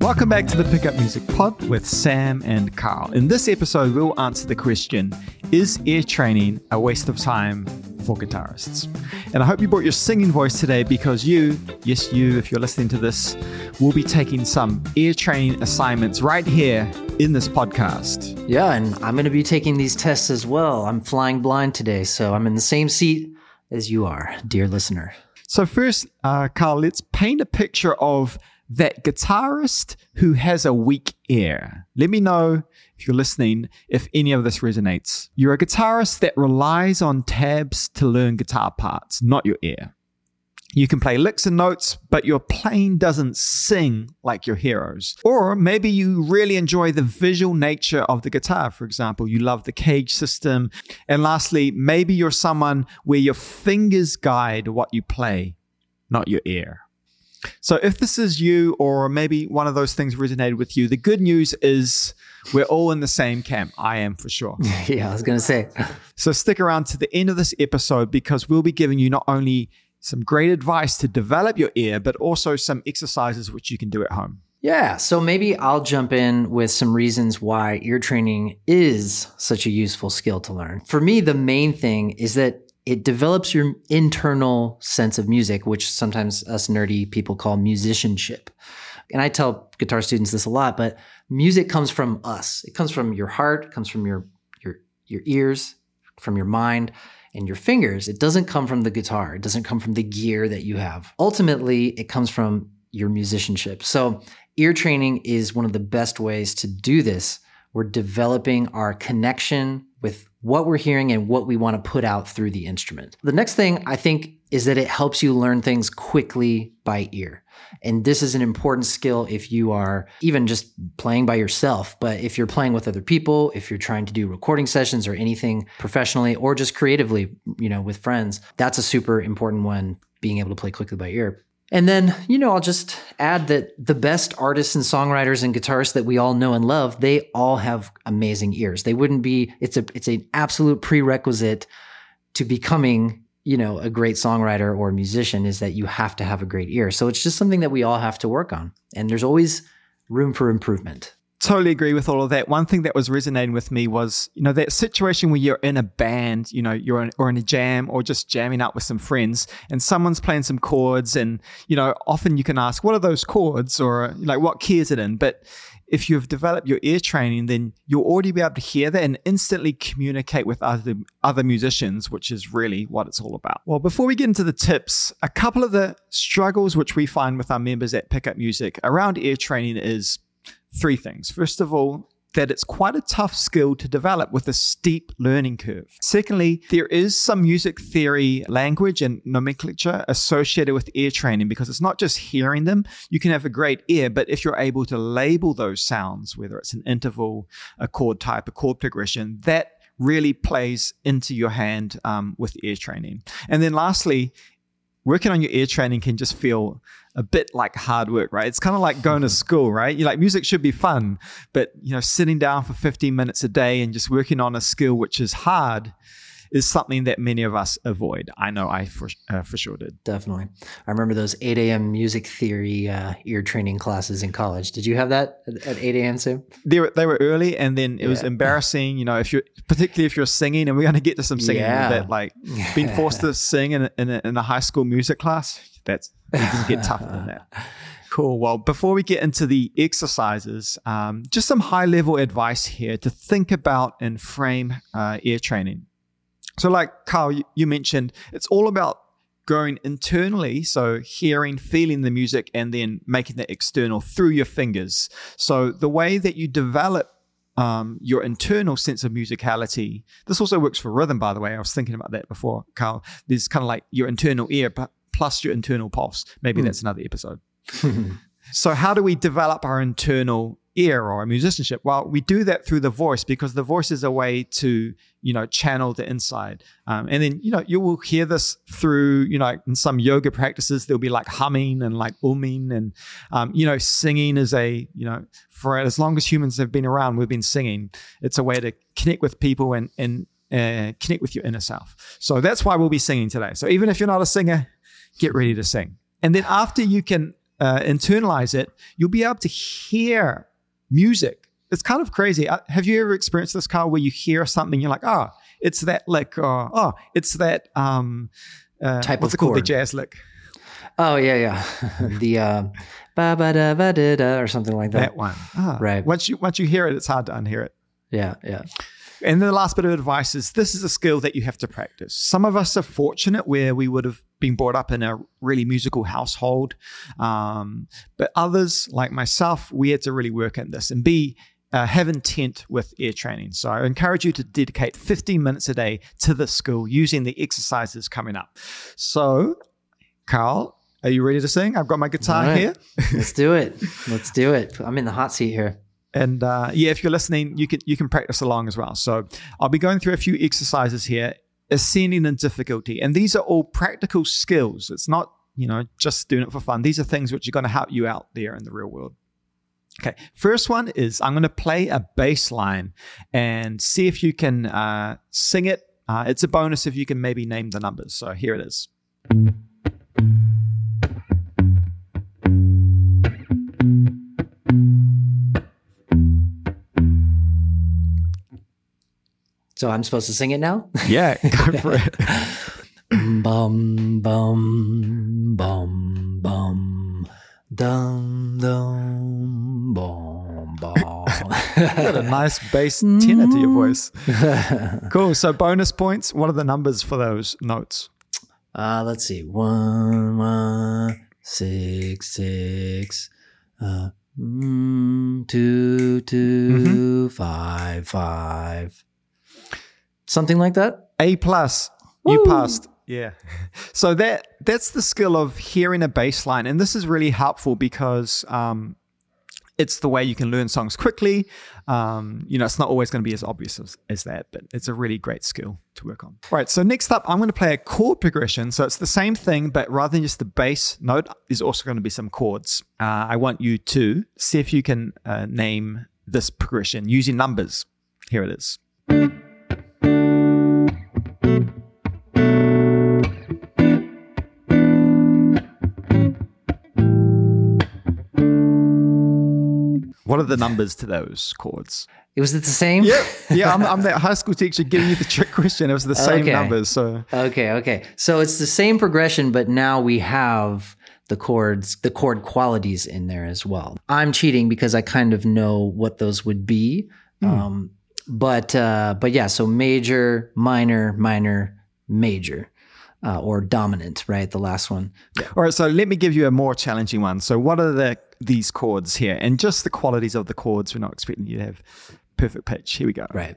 Welcome back to the Pickup Music Pod with Sam and Karl. In this episode, we'll answer the question Is ear training a waste of time for guitarists? And I hope you brought your singing voice today because you, yes, you, if you're listening to this, will be taking some ear training assignments right here in this podcast. Yeah, and I'm going to be taking these tests as well. I'm flying blind today, so I'm in the same seat as you are, dear listener. So, first, uh, Karl, let's paint a picture of that guitarist who has a weak ear. Let me know if you're listening if any of this resonates. You're a guitarist that relies on tabs to learn guitar parts, not your ear. You can play licks and notes, but your playing doesn't sing like your heroes. Or maybe you really enjoy the visual nature of the guitar. For example, you love the CAGED system. And lastly, maybe you're someone where your fingers guide what you play, not your ear. So if this is you, or maybe one of those things resonated with you, the good news is we're all in the same camp. I am for sure. yeah, I was going to say. So stick around to the end of this episode because we'll be giving you not only some great advice to develop your ear, but also some exercises which you can do at home. Yeah, so maybe I'll jump in with some reasons why ear training is such a useful skill to learn. For me, the main thing is that it develops your internal sense of music, which sometimes us nerdy people call musicianship. And I tell guitar students this a lot, but music comes from us. It comes from your heart, it comes from your your your ears, from your mind and your fingers. It doesn't come from the guitar. It doesn't come from the gear that you have. Ultimately, it comes from your musicianship. So, ear training is one of the best ways to do this. We're developing our connection with what we're hearing and what we want to put out through the instrument. The next thing I think is that it helps you learn things quickly by ear. And this is an important skill if you are even just playing by yourself. But if you're playing with other people, if you're trying to do recording sessions or anything professionally or just creatively, you know, with friends, that's a super important one, being able to play quickly by ear. And then, you know, I'll just add that the best artists and songwriters and guitarists that we all know and love, they all have amazing ears. They wouldn't be it's a it's an absolute prerequisite to becoming, you know, a great songwriter or musician is that you have to have a great ear. So it's just something that we all have to work on. And there's always room for improvement totally agree with all of that. One thing that was resonating with me was, you know, that situation where you're in a band, you know, you're in, or in a jam or just jamming out with some friends and someone's playing some chords and, you know, often you can ask, what are those chords or like what key is it in? But if you've developed your ear training, then you'll already be able to hear that and instantly communicate with other other musicians, which is really what it's all about. Well, before we get into the tips, a couple of the struggles which we find with our members at Pickup Music around ear training is three things. First of all, that it's quite a tough skill to develop with a steep learning curve. Secondly, there is some music theory language and nomenclature associated with ear training because it's not just hearing them. You can have a great ear, but if you're able to label those sounds, whether it's an interval, a chord type, a chord progression, that really plays into your hand um, with ear training. And then lastly, working on your ear training can just feel a bit like hard work, right? It's kind of like going to mm-hmm. school, right? You like music should be fun, but you know, sitting down for 15 minutes a day and just working on a skill which is hard is something that many of us avoid. I know I for, uh, for sure did. Definitely. I remember those 8 a.m. music theory uh, ear training classes in college. Did you have that at 8 a.m. too? They were, they were early and then it yeah. was embarrassing, you know, if you're, particularly if you're singing, and we're going to get to some singing yeah. that, like being forced to sing in a, in, a, in a high school music class, that's, it doesn't get tougher than that. Cool. Well, before we get into the exercises, um, just some high level advice here to think about and frame uh, ear training. So, like Karl, you, mentioned, it's all about going internally, so hearing, feeling the music, and then making that external through your fingers. So, the way that you develop um, your internal sense of musicality. This also works for rhythm, by the way. I was thinking about that before, Karl. There's kind of like your internal ear plus your internal pulse. Maybe mm. that's another episode. so, how do we develop our internal ear or a musicianship? Well, we do that through the voice because the voice is a way to, you know, channel the inside. Um, and then, you know, you will hear this through, you know, in some yoga practices, there'll be like humming and like umming and, um, you know, singing is a, you know, for as long as humans have been around, we've been singing. It's a way to connect with people and, and, uh, connect with your inner self. So that's why we'll be singing today. So even if you're not a singer, get ready to sing. And then after you can uh, internalize it, you'll be able to hear music. It's kind of crazy. Uh, have you ever experienced this, Karl, where you hear something, you're like, oh, it's that lick, or oh, it's that um, uh, Type what's of it called, the jazz lick, Oh yeah, yeah. the uh, ba ba da ba da da or something like that. that one. Ah, Right. Once you once you hear it, it's hard to unhear it. Yeah, yeah. And the last bit of advice is this is a skill that you have to practice. Some of us are fortunate where we would have been brought up in a really musical household. Um, but others, like myself, we had to really work at this and be uh, have intent with ear training. So I encourage you to dedicate 15 minutes a day to this skill using the exercises coming up. So, Karl, are you ready to sing? I've got my guitar right. here. Let's do it. Let's do it. I'm in the hot seat here. And uh, yeah, if you're listening, you can you can practice along as well. So I'll be going through a few exercises here, ascending in difficulty, and these are all practical skills. It's not you know just doing it for fun. These are things which are going to help you out there in the real world. Okay, first one is I'm going to play a bass line and see if you can uh, sing it. Uh, it's a bonus if you can maybe name the numbers. So here it is. So I'm supposed to sing it now? Yeah, go for it. bum bum bum bum dum dum bum bum. Got a nice bass tenor to your voice. Cool. So bonus points. What are the numbers for those notes? Uh, let's see. One, one, six, six, uh, mm, two, two, five, five. Something like that? A plus. You passed. Yeah. So that that's the skill of hearing a bass line, and this is really helpful because um, it's the way you can learn songs quickly. Um, you know, it's not always going to be as obvious as, as that, but it's a really great skill to work on. Right. So next up, I'm going to play a chord progression. So it's the same thing, but rather than just the bass note, there's also going to be some chords. Uh, I want you to see if you can uh, name this progression using numbers. Here it is. The numbers to those chords? It was it the same? Yeah, I'm, I'm that high school teacher giving you the trick question. It was the same Okay. numbers. So Okay, okay. So it's the same progression, but now we have the chords, the chord qualities in there as well. I'm cheating because I kind of know what those would be. Um, but uh, but yeah, so major, minor, minor, major, uh, or dominant, right? The last one. All right, so let me give you a more challenging one. So, what are the these chords here, and just the qualities of the chords? We're not expecting you to have perfect pitch. Here we go. Right.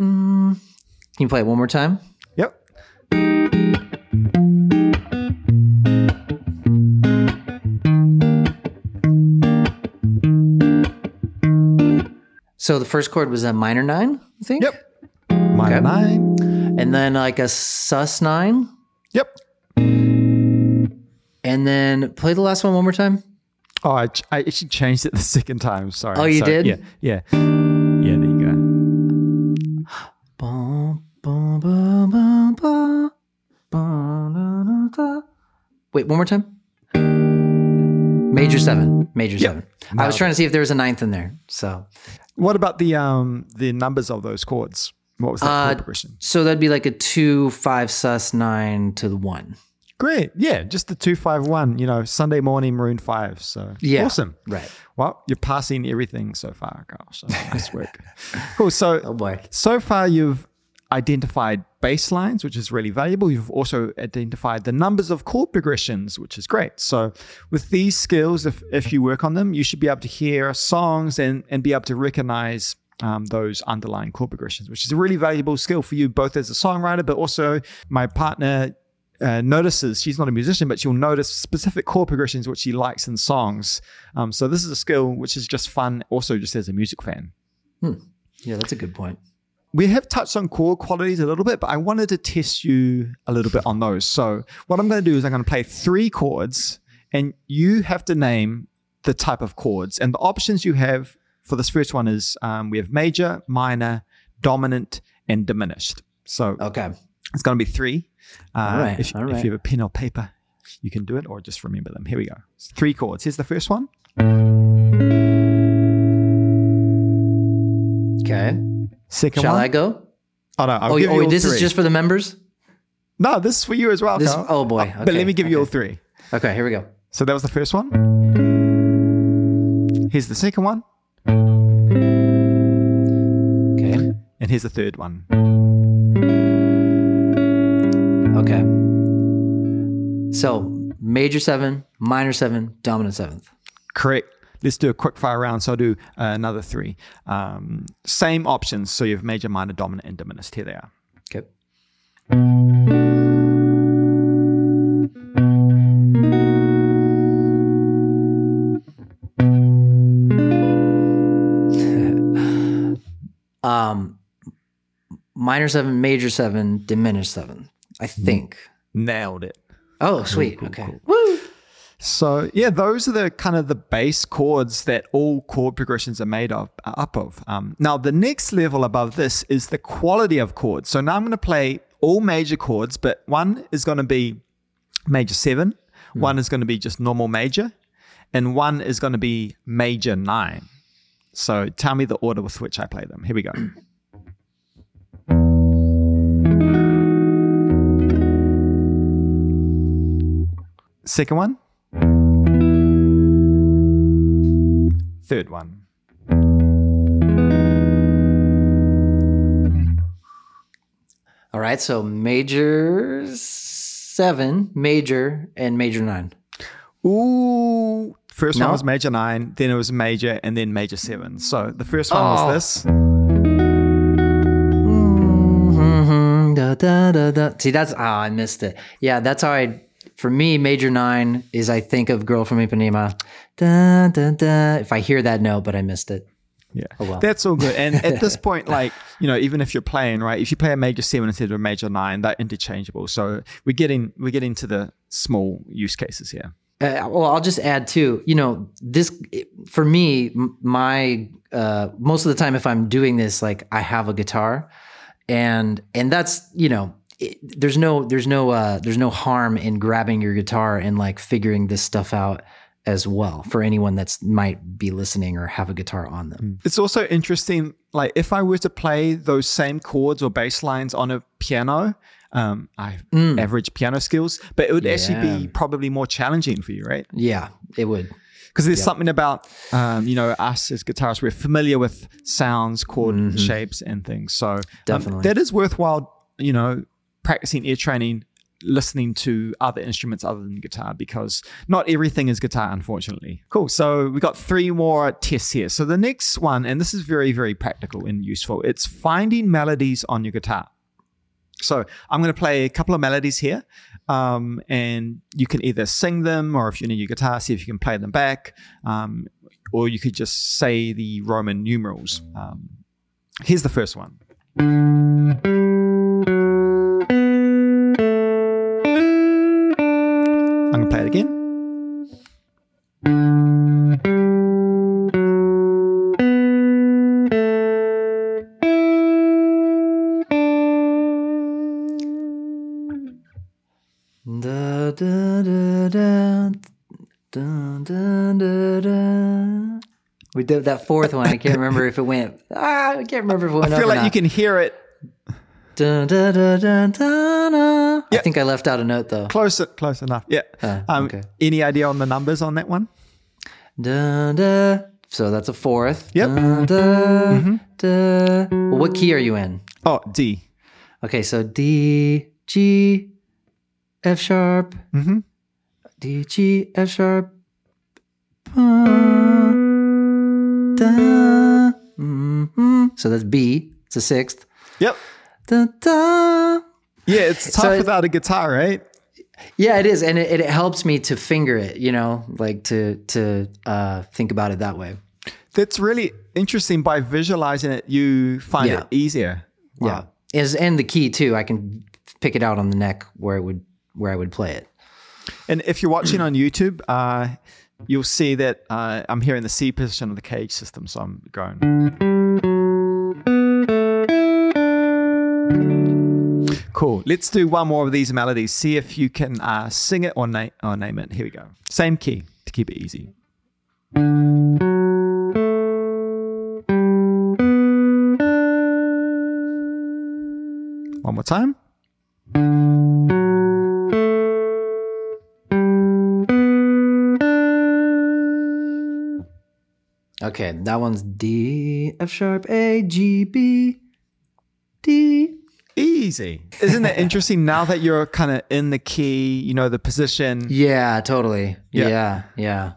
Mm, can you play it one more time? So the first chord was a minor nine, I think. Yep. Minor Okay. nine. And then like a sus nine. Yep. And then play the last one one more time. Oh, I, ch- I actually changed it the second time. Sorry. Oh, you did? Yeah. Yeah. Yeah. There you go. Wait, one more time. Major seven. Major seven. I was trying to see if there was a ninth in there. So, What about the um the numbers of those chords? What was that Uh, progression? so that'd be like a two, five, sus, nine to the one. Great. Yeah, just the two five one. You know, Sunday morning Maroon Five. So Yeah. awesome. Right. Well, you're passing everything so far. So nice work. cool. So Oh boy. so far you've identified bass lines, which is really valuable. You've also identified the numbers of chord progressions, which is great. So with these skills, if, if you work on them, you should be able to hear songs and, and be able to recognize um, those underlying chord progressions, which is a really valuable skill for you, both as a songwriter, but also my partner uh, notices she's not a musician, but she'll notice specific chord progressions which she likes in songs. Um, so this is a skill which is just fun, also just as a music fan. Yeah, that's a good point. We have touched on chord qualities a little bit, but I wanted to test you a little bit on those. So what I'm going to do is I'm going to play three chords, and you have to name the type of chords. And the options you have for this first one is um, we have major, minor, dominant, and diminished. So Okay. it's going to be three. Uh, All right, if, all if you have a pen or paper, you can do it, or just remember them. Here we go. Three chords. Here's the first one. Second Shall one. I go? Oh no, I'll Oh, give oh you all this three. is just for the members? no. This is for you as well. This- oh, boy. Uh, but Okay, let me give you all three. Okay, here we go. So that was the first one. Here's the second one, Okay. and here's the third one. Okay. So major seven, minor seven, dominant seventh. Correct. Let's do a quick fire round. So I'll do uh, another three. Um, same options. So you have major, minor, dominant, and diminished. Here they are. Okay. um, minor seven, major seven, diminished seven. I think. Nailed it. Oh, sweet. cool, okay. cool. So yeah, those are the kind of the base chords that all chord progressions are made of uh, up of. Um, now the next level above this is the quality of chords. So now I'm going to play all major chords, but one is going to be major seven, one is going to be just normal major, and one is going to be major nine. So tell me the order with which I play them. Here we go. Second one. Third one. All right. So major seven, major, and major nine. Ooh. First No? one was major nine, then it was major, and then major seven. So the first one Oh. was this. Mhm, da, da, da, da. See, that's ah, I missed it. Yeah, that's how I. For me, major nine is I think of "Girl from Ipanema." Da, da, da. If I hear that note, but I missed it. Yeah. Oh, well. That's all good. And at this point, like, you know, even if you're playing, right, if you play a major seven instead of a major nine, they're interchangeable. So we're getting we're getting to the small use cases here. Uh, well, I'll just add too. You know, this for me, my uh, most of the time, if I'm doing this, like I have a guitar, and and that's you know, it, there's no there's no uh, there's no harm in grabbing your guitar and like figuring this stuff out as well for anyone that's might be listening or have a guitar on them. It's also interesting, like if I were to play those same chords or bass lines on a piano, um, I have average piano skills, but it would actually Mm. Be probably more challenging for you, right? Yeah, it would. Because there's something about, um, you know, us as guitarists, we're familiar with sounds, chord shapes, and things. So um, Mm-hmm. Definitely. that is worthwhile, you know, practicing ear training, listening to other instruments other than guitar, because not everything is guitar, unfortunately. Cool. So we got three more tests here. So the next one, and this is very, very practical and useful, it's finding melodies on your guitar. So I'm going to play a couple of melodies here, um, and you can either sing them, or if you need your guitar, see if you can play them back, um, or you could just say the Roman numerals. Um, here's the first one. I'm going to play it again. Da, da, da, da, da, da, da, da. We did that fourth one. I can't remember if it went. Ah, I can't remember if it went. I feel like you can hear it Da, da, da, da, da, da. I think I left out a note though. close, close enough. Yeah. Ah, um, okay. Any idea on the numbers on that one? Da, da. So that's a fourth. Yep. Mm-hmm. Da, da, da. Well, what key are you in? Oh, D. Okay, so D, G, F sharp, Mhm. D, G, F sharp, uh, da, mhm. so that's B. It's a sixth. Yep. Da, da. Yeah, it's tough So it- without a guitar, right? Yeah, it is, and it, it helps me to finger it. You know, like to to uh, think about it that way. That's really interesting. By visualizing it, you find Yeah. it easier. Yeah, is and the key too. I can pick it out on the neck where it would where I would play it. And if you're watching on YouTube, uh, you'll see that uh, I'm here in the C position of the CAGED system. So I'm going. Cool. Let's do one more of these melodies. See if you can uh, sing it or, na- or name it. Here we go. Same key to keep it easy. One more time. Okay, that one's D, F sharp, A, G, B. Easy. Isn't it interesting now that you're kind of in the key, you know, the position? Yeah, totally. Yeah. Yeah, yeah.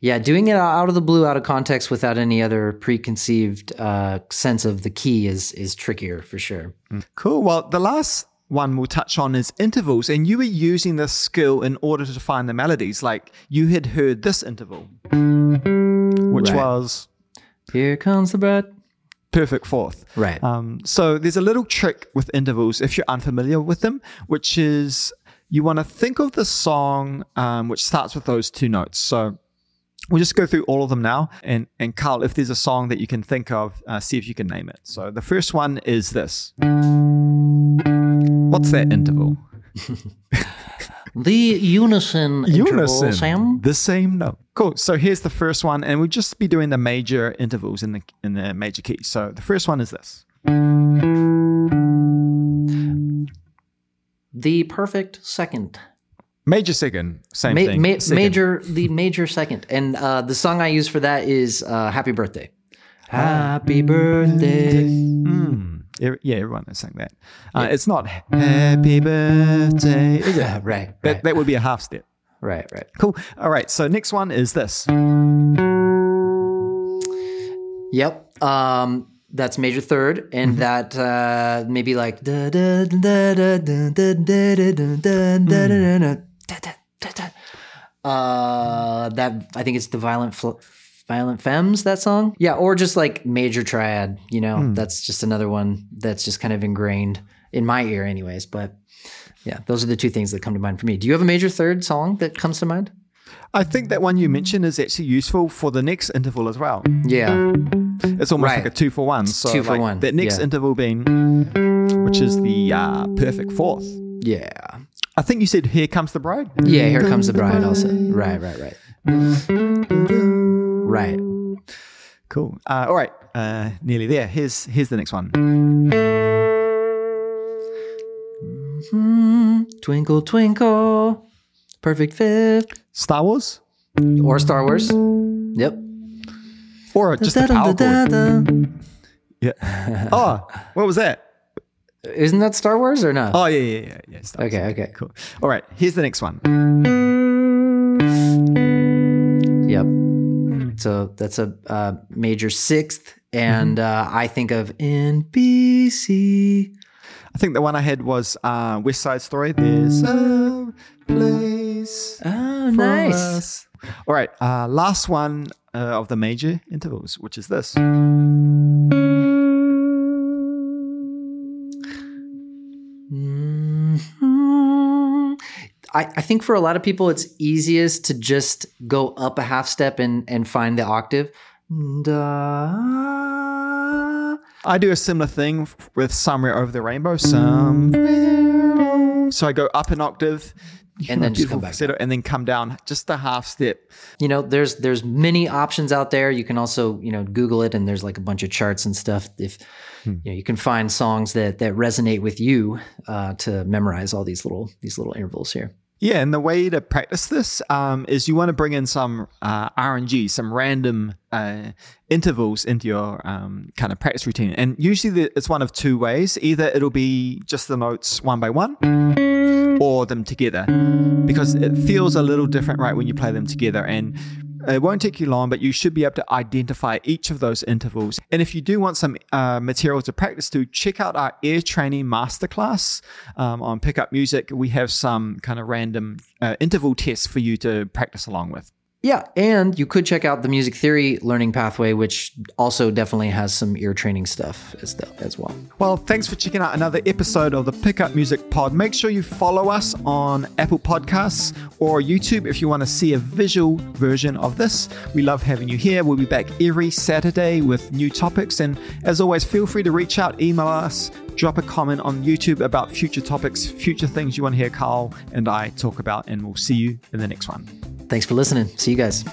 Yeah, doing it out of the blue, out of context, without any other preconceived uh, sense of the key is is trickier for sure. Cool. Well, the last one we'll touch on is intervals, and you were using this skill in order to find the melodies. Like you had heard this interval, which Right. was Here comes the bride. Perfect fourth. Right. Um, so there's a little trick with intervals if you're unfamiliar with them, which is you want to think of the song um, which starts with those two notes. So we'll just go through all of them now. And, and Karl, if there's a song that you can think of, uh, see if you can name it. So the first one is this. What's that interval? the unison, interval, Sam. The same note. Cool. So here's the first one, and we'll just be doing the major intervals in the in the major key. So the first one is this. The perfect second. Major second, same Ma- thing. ma- Second. major, the major second, and uh, the song I use for that is uh, "Happy Birthday." Happy birthday. Mm yeah, everyone is sung that. Uh. It's not happy birthday, is it? right, right. That, that would be a half step. Right, right. Cool. All right. So next one is this. Yep. Um, that's major third, and mm-hmm. that uh, maybe like. Mm. Uh, that I think it's the violent fl- violent femmes that song. Yeah, or just like major triad. You know, that's just another one that's just kind of ingrained in my ear, anyways. But yeah, those are the two things that come to mind for me. Do you have a major third song that comes to mind? I think that one you mentioned is actually useful for the next interval as well. Yeah. It's almost Right. like a two for one. So two for like one, That next yeah. interval being, which is the uh, perfect fourth. Yeah. I think you said "Here Comes the Bride." Yeah, here comes the bride also. Right, right, right. Right. Cool. Uh, all right. Uh, nearly there. Here's here's the next one. Hmm, twinkle, twinkle. Perfect fifth. Star Wars Or Star Wars. Yep. or just a power chord. Da-da-da-da-da. Yeah. Oh, what was that? Isn't that Star Wars or not? Oh yeah, yeah, yeah, yeah. Star Wars. okay, okay. Cool. All right. Here's the next one. So that's a uh, major sixth. And uh, I think of NBC. I think the one I had was uh, West Side Story. There's a place. Oh, nice. us. All right. Uh, last one uh, of the major intervals, which is this. I, I think for a lot of people, it's easiest to just go up a half step and, and find the octave. I do a similar thing with Somewhere Over the Rainbow. Somewhere. So I go up an octave. And then just come back falsetto, and then come down just a half step. You know, there's there's many options out there. You can also you know Google it, and there's like a bunch of charts and stuff. If you know, you can find songs that that resonate with you uh, to memorize all these little these little intervals here. Yeah, and the way to practice this um, is you want to bring in some uh, RNG, some random uh, intervals into your um, kind of practice routine. And usually the, it's one of two ways. Either it'll be just the notes one by one or them together because it feels a little different, right, when you play them together. And it won't take you long, but you should be able to identify each of those intervals. And if you do want some uh, material to practice to, check out our ear training masterclass um, on Pickup Music. We have some kind of random uh, interval tests for you to practice along with. Yeah, and you could check out the music theory learning pathway, which also definitely has some ear training stuff as, the, as well. Well, thanks for checking out another episode of the Pickup Music Pod. Make sure you follow us on Apple Podcasts or YouTube if you want to see a visual version of this. We love having you here. We'll be back every Saturday with new topics. And as always, feel free to reach out, email us, drop a comment on YouTube about future topics, future things you want to hear Karl and I talk about. And we'll see you in the next one. Thanks for listening. See you guys.